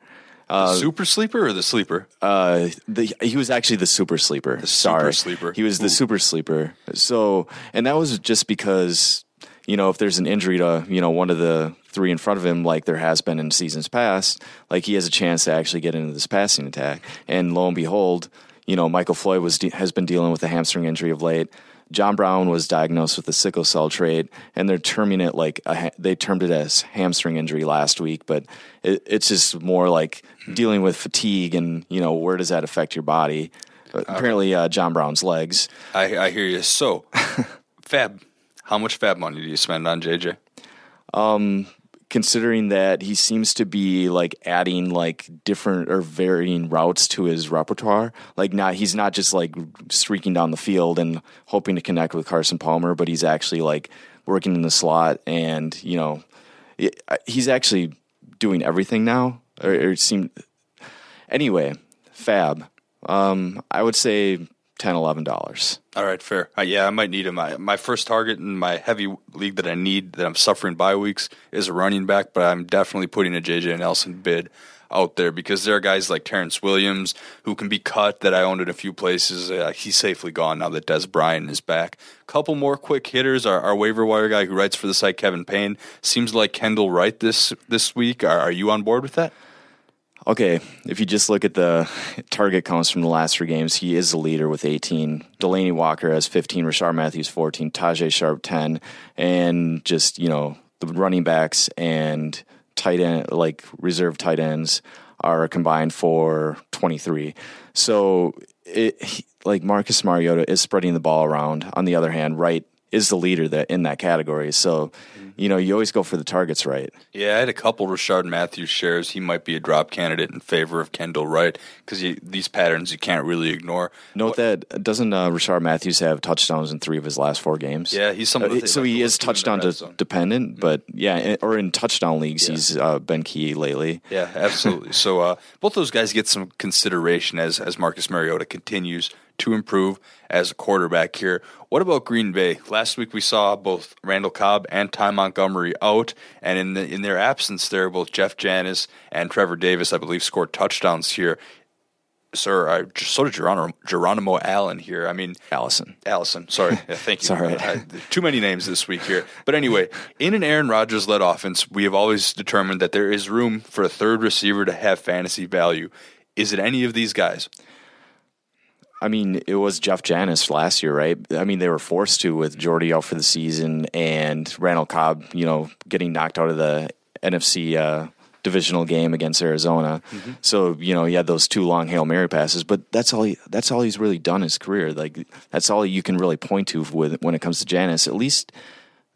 Uh, super sleeper or the sleeper? Uh, the, he was actually the super sleeper. The Sorry. super sleeper. He was the Ooh. super sleeper. So, and that was just because, you know, if there's an injury to, you know, one of the three in front of him, like there has been in seasons past, like he has a chance to actually get into this passing attack. And lo and behold, you know, Michael Floyd was de- has been dealing with a hamstring injury of late. John Brown was diagnosed with a sickle cell trait, and they're terming it like a they termed it as hamstring injury last week, but it, it's just more like dealing with fatigue and you know where does that affect your body. Apparently, uh, John Brown's legs. I, I hear you. So, FAAB, how much FAAB money do you spend on JJ? Considering that he seems to be like adding like different or varying routes to his repertoire. Like not he's not just like streaking down the field and hoping to connect with Carson Palmer, but he's actually like working in the slot and you know it, he's actually doing everything now. Or, or it seemed anyway. FAAB, um, I would say 10 11 dollars. All right, fair. Uh, yeah, I might need him. My, my first target in my heavy league that I need, that I'm suffering bye weeks, is a running back, but I'm definitely putting a JJ Nelson bid out there because there are guys like Terrance Williams who can be cut that I owned in a few places. Uh, he's safely gone now that Dez Bryant is back. Couple more quick hitters. Our, our waiver wire guy who writes for the site, Kevin Payne, seems like Kendall Wright this this week. Are, are you on board with that? Okay, if you just look at the target counts from the last three games, he is the leader with 18. Delanie Walker has 15, Rishard Matthews 14, Tajaé Sharpe 10, and just, you know, the running backs and tight end, like reserve tight ends, are combined for 23. So, it, like Marcus Mariota is spreading the ball around. On the other hand, Wright is the leader that in that category. So, you know, you always go for the targets right. Yeah, I had a couple Rishard Matthews shares. He might be a drop candidate in favor of Kendall Wright because these patterns you can't really ignore. Note that doesn't uh, Rishard Matthews have touchdowns in three of his last four games? Yeah, he's someone Uh, so he is look to in the touchdown zone. dependent, but yeah, in- or in touchdown leagues, he's uh, been key lately. Yeah, absolutely. so uh, both those guys get some consideration as as Marcus Mariota continues to improve as a quarterback here. What about Green Bay? Last week we saw both Randall Cobb and Ty Montgomery out, and in the, in their absence, there both Jeff Janis and Trevor Davis, I believe, scored touchdowns here. Sir, I, so did Geronimo, Geronimo Allen here. I mean, Allison. Allison. Sorry. Yeah, thank you. sorry. all right. I- too many names this week here. But anyway, in an Aaron Rodgers led offense, we have always determined that there is room for a third receiver to have fantasy value. Is it any of these guys? I mean, it was Jeff Janis last year, right? I mean, they were forced to with Jordy out for the season and Randall Cobb, you know, getting knocked out of the NFC uh, divisional game against Arizona. So you know, he had those two long hail mary passes, but that's all. He, that's all he's really done in his career. Like that's all you can really point to with when it comes to Janis. At least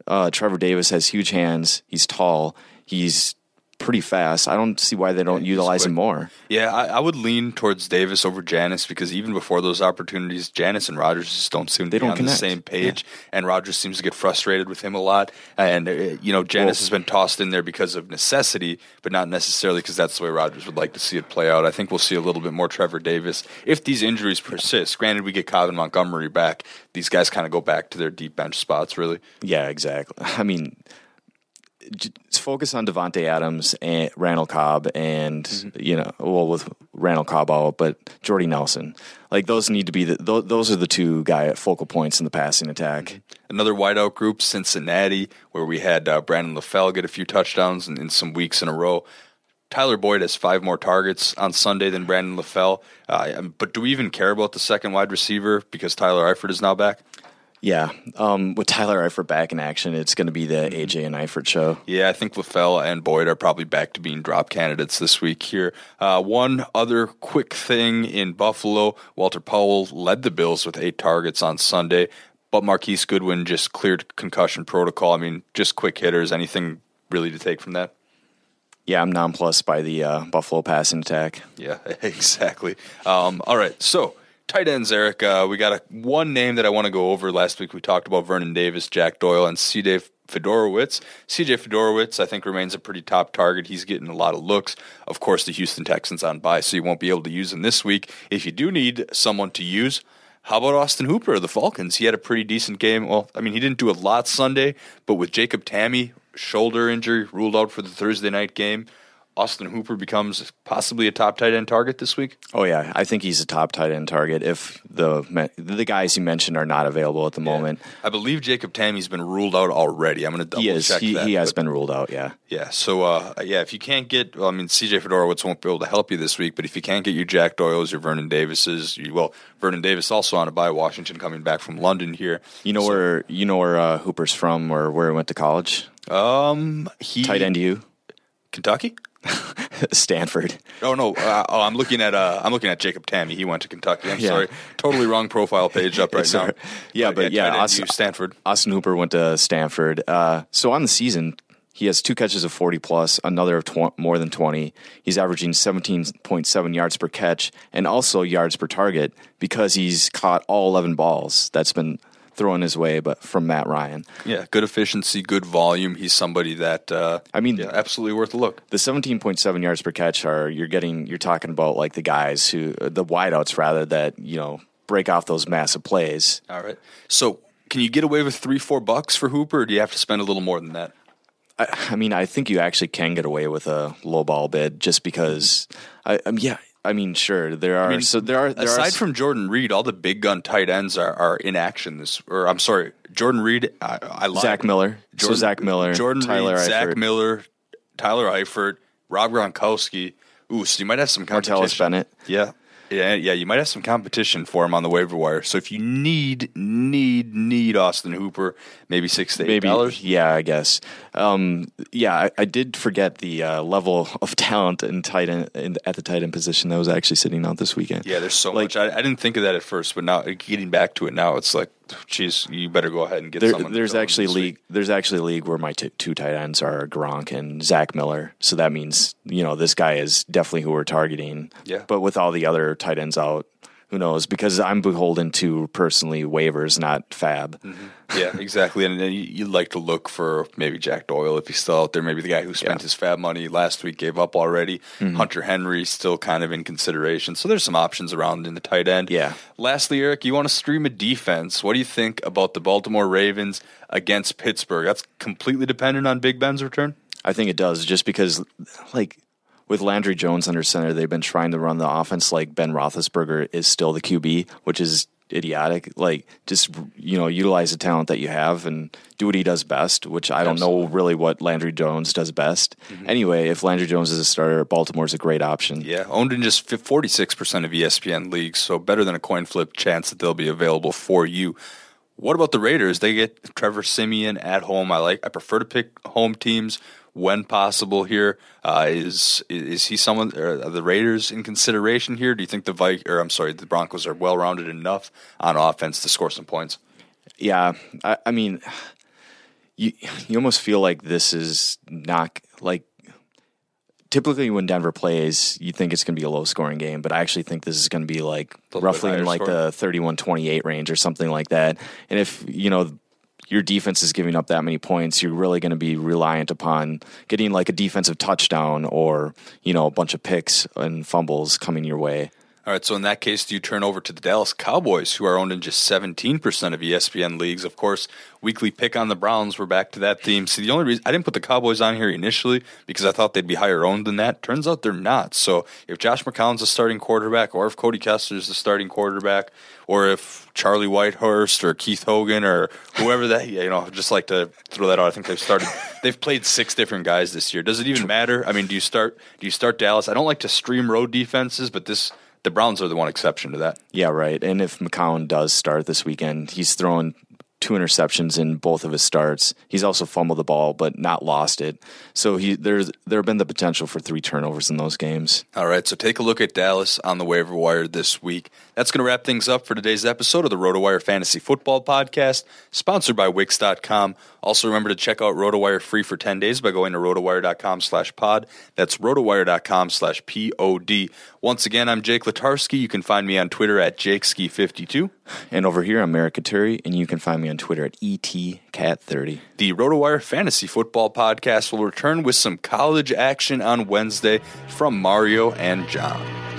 uh, Trevor Davis has huge hands. He's tall. He's pretty fast. I don't see why they don't he's utilize him more. Yeah, I, I would lean towards Davis over Janis because even before those opportunities, Janis and Rodgers just don't seem to They be don't on connect. the same page. And Rodgers seems to get frustrated with him a lot. And uh, you know, Janis Well- has been tossed in there because of necessity, but not necessarily because that's the way Rodgers would like to see it play out. I think we'll see a little bit more Trevor Davis if these injuries persist. Granted, we get Calvin Montgomery back; these guys kind of go back to their deep bench spots. Really, Yeah, exactly. I mean, focus on Davante Adams and Randall Cobb, and Mm-hmm. you know, well, with Randall Cobb out, but Jordy Nelson, like those need to be the th- those are the two guy focal points in the passing attack. Another wideout group, Cincinnati, where we had uh, Brandon LaFell get a few touchdowns in, in some weeks in a row. Tyler Boyd has five more targets on Sunday than Brandon LaFell. Uh, but do we even care about the second wide receiver because Tyler Eifert is now back? Yeah, um, with Tyler Eifert back in action, it's going to be Mm-hmm. the AJ and Eifert show. Yeah, I think LaFell and Boyd are probably back to being drop candidates this week here. Uh, one other quick thing in Buffalo Walter Powell led the Bills with eight targets on Sunday, but Marquise Goodwin just cleared concussion protocol. I mean, just quick hitters. Anything really to take from that? Yeah, I'm nonplussed by the uh, Buffalo passing attack. Yeah, exactly. Um, all right, so tight ends, Eric. Uh, we got a, one name that I want to go over. Last week we talked about Vernon Davis, Jack Doyle, and CJ Fedorowicz. CJ Fedorowicz, I think, remains a pretty top target. He's getting a lot of looks. Of course, the Houston Texans on bye, so you won't be able to use him this week. If you do need someone to use, how about Austin Hooper of the Falcons? He had a pretty decent game. Well, I mean, he didn't do a lot Sunday, but with Jacob Tamme shoulder injury ruled out for the Thursday night game, Austin Hooper becomes possibly a top tight end target this week. Oh yeah, I think he's a top tight end target if the the guys you mentioned are not available at the moment. I believe Jacob Tamme's been ruled out already. I'm going to double He is. check He, that. he has but- been ruled out. Yeah. Yeah. So, uh, yeah, if you can't get, well, I mean, CJ Fedorowicz won't be able to help you this week, but if you can't get your Jack Doyles, your Vernon Davises, you, well, Vernon Davis also on a bye. Washington coming back from London here. You know where you know where uh, Hooper's from, or where he went to college? Um, he Tight end, you Kentucky. Stanford. Oh no! Uh, oh, I'm looking at uh, I'm looking at Jacob Tamme. He went to Kentucky. I'm Yeah. sorry, totally wrong profile page up right now. right. Yeah, but yeah, tight end, Austin- Stanford. Austin Hooper went to Stanford. Uh, so on the season, he has two catches of 40 plus, another of tw- more than 20. He's averaging 17.7 yards per catch and also yards per target because he's caught all 11 balls that's been thrown his way, but from Matt Ryan. Yeah, good efficiency, good volume. He's somebody that uh, I mean, yeah, absolutely worth a look. the 17.7 yards per catch are you're getting you're talking about like the guys who the wideouts rather that you know break off those massive plays. All right. So, can you get away with three, four bucks for Hooper, or do you have to spend a little more than that? I, I mean, I think you actually can get away with a low ball bid just because. I, I mean, yeah. I mean, sure. There are I mean, so there are there aside are, from Jordan Reed, all the big gun tight ends are, are in action this. Or I'm sorry, Jordan Reed. I, I lied. Zach Miller. so Zach Miller, Jordan Tyler Reed, Zach Miller, Tyler Eifert, Rob Gronkowski. Ooh, so you might have some competition. Martellus Bennett. Yeah. Yeah, yeah, you might have some competition for him on the waiver wire. So if you need, need, need Austin Hooper, maybe six to eight dollars. yeah, I guess. Um, yeah, I, I did forget the uh, level of talent in tight end in, at the tight end position that was actually sitting out this weekend. Yeah, there's so Like- much. I, I didn't think of that at first, but now getting back to it now, it's like, geez, you better go ahead and get There, someone. there's actually a league. There's actually a league where my t- two tight ends are Gronk and Zach Miller. So that means you know this guy is definitely who we're targeting. Yeah. But with all the other tight ends out, who knows? Because I'm beholden to personally waivers, not FAAB. Mm-hmm. Yeah, exactly. And then you- you'd like to look for maybe Jack Doyle if he's still out there. Maybe the guy who spent Yeah. his FAAB money last week gave up already. Mm-hmm. Hunter Henry still kind of in consideration. So there's some options around in the tight end. Yeah. Lastly, Eric, you want to stream a defense. What do you think about the Baltimore Ravens against Pittsburgh? That's completely dependent on Big Ben's return. I think it does, just because like with Landry Jones under center, they've been trying to run the offense like Ben Roethlisberger is still the QB, which is idiotic. Like just you know utilize the talent that you have and do what he does best. Which I don't know really what Landry Jones does best. Mm-hmm. Anyway, if Landry Jones is a starter, Baltimore's a great option. Yeah, owned in just 46% of E ESPN leagues, so better than a coin flip chance that they'll be available for you. What about the Raiders? They get Trevor Siemian at home. I like. I prefer to pick home teams when possible. Here uh, is is he someone? Are the Raiders in consideration here? Do you think the Vi- or I'm sorry, the Broncos are well rounded enough on offense to score some points? Yeah, I, I mean, you you almost feel like this is not like typically when Denver plays, you think it's going to be a low scoring game, but I actually think this is going to be like roughly in like scoring. the 31 28 range or something like that. And if, you know, your defense is giving up that many points, you're really going to be reliant upon getting like a defensive touchdown or, you know, a bunch of picks and fumbles coming your way. All right, so in that case, do you turn over to the Dallas Cowboys, who are owned in just 17% of ESPN leagues? Of course, weekly pick on the Browns. We're back to that theme. See, the only reason I didn't put the Cowboys on here initially because I thought they'd be higher owned than that. Turns out they're not. So if Josh McCown's the starting quarterback, or if Cody Kessler's the starting quarterback, or if Charlie Whitehurst or Keith Hogan or whoever that, yeah, you know, I'd just like to throw that out. I think they've started, they've played six different guys this year. Does it even matter? I mean, do you start, do you start Dallas? I don't like to stream road defenses, but this, the Browns are the one exception to that. Yeah, right. And if McCown does start this weekend, he's thrown two interceptions in both of his starts. He's also fumbled the ball, but not lost it. So he there's there have been the potential for three turnovers in those games. All right, so take a look at Dallas on the waiver wire this week. That's going to wrap things up for today's episode of the RotoWire Fantasy Football Podcast, sponsored by Wix.com. Also, remember to check out RotoWire free for 10 days by going to rotowire.com slash pod. That's rotowire.com slash P-O-D. Once again, I'm Jake Latarski. You can find me on Twitter at JakeSki52. And over here, I'm Merrick Katuri, and you can find me on Twitter at E ETCat30. The RotoWire Fantasy Football Podcast will return with some college action on Wednesday from Mario and John.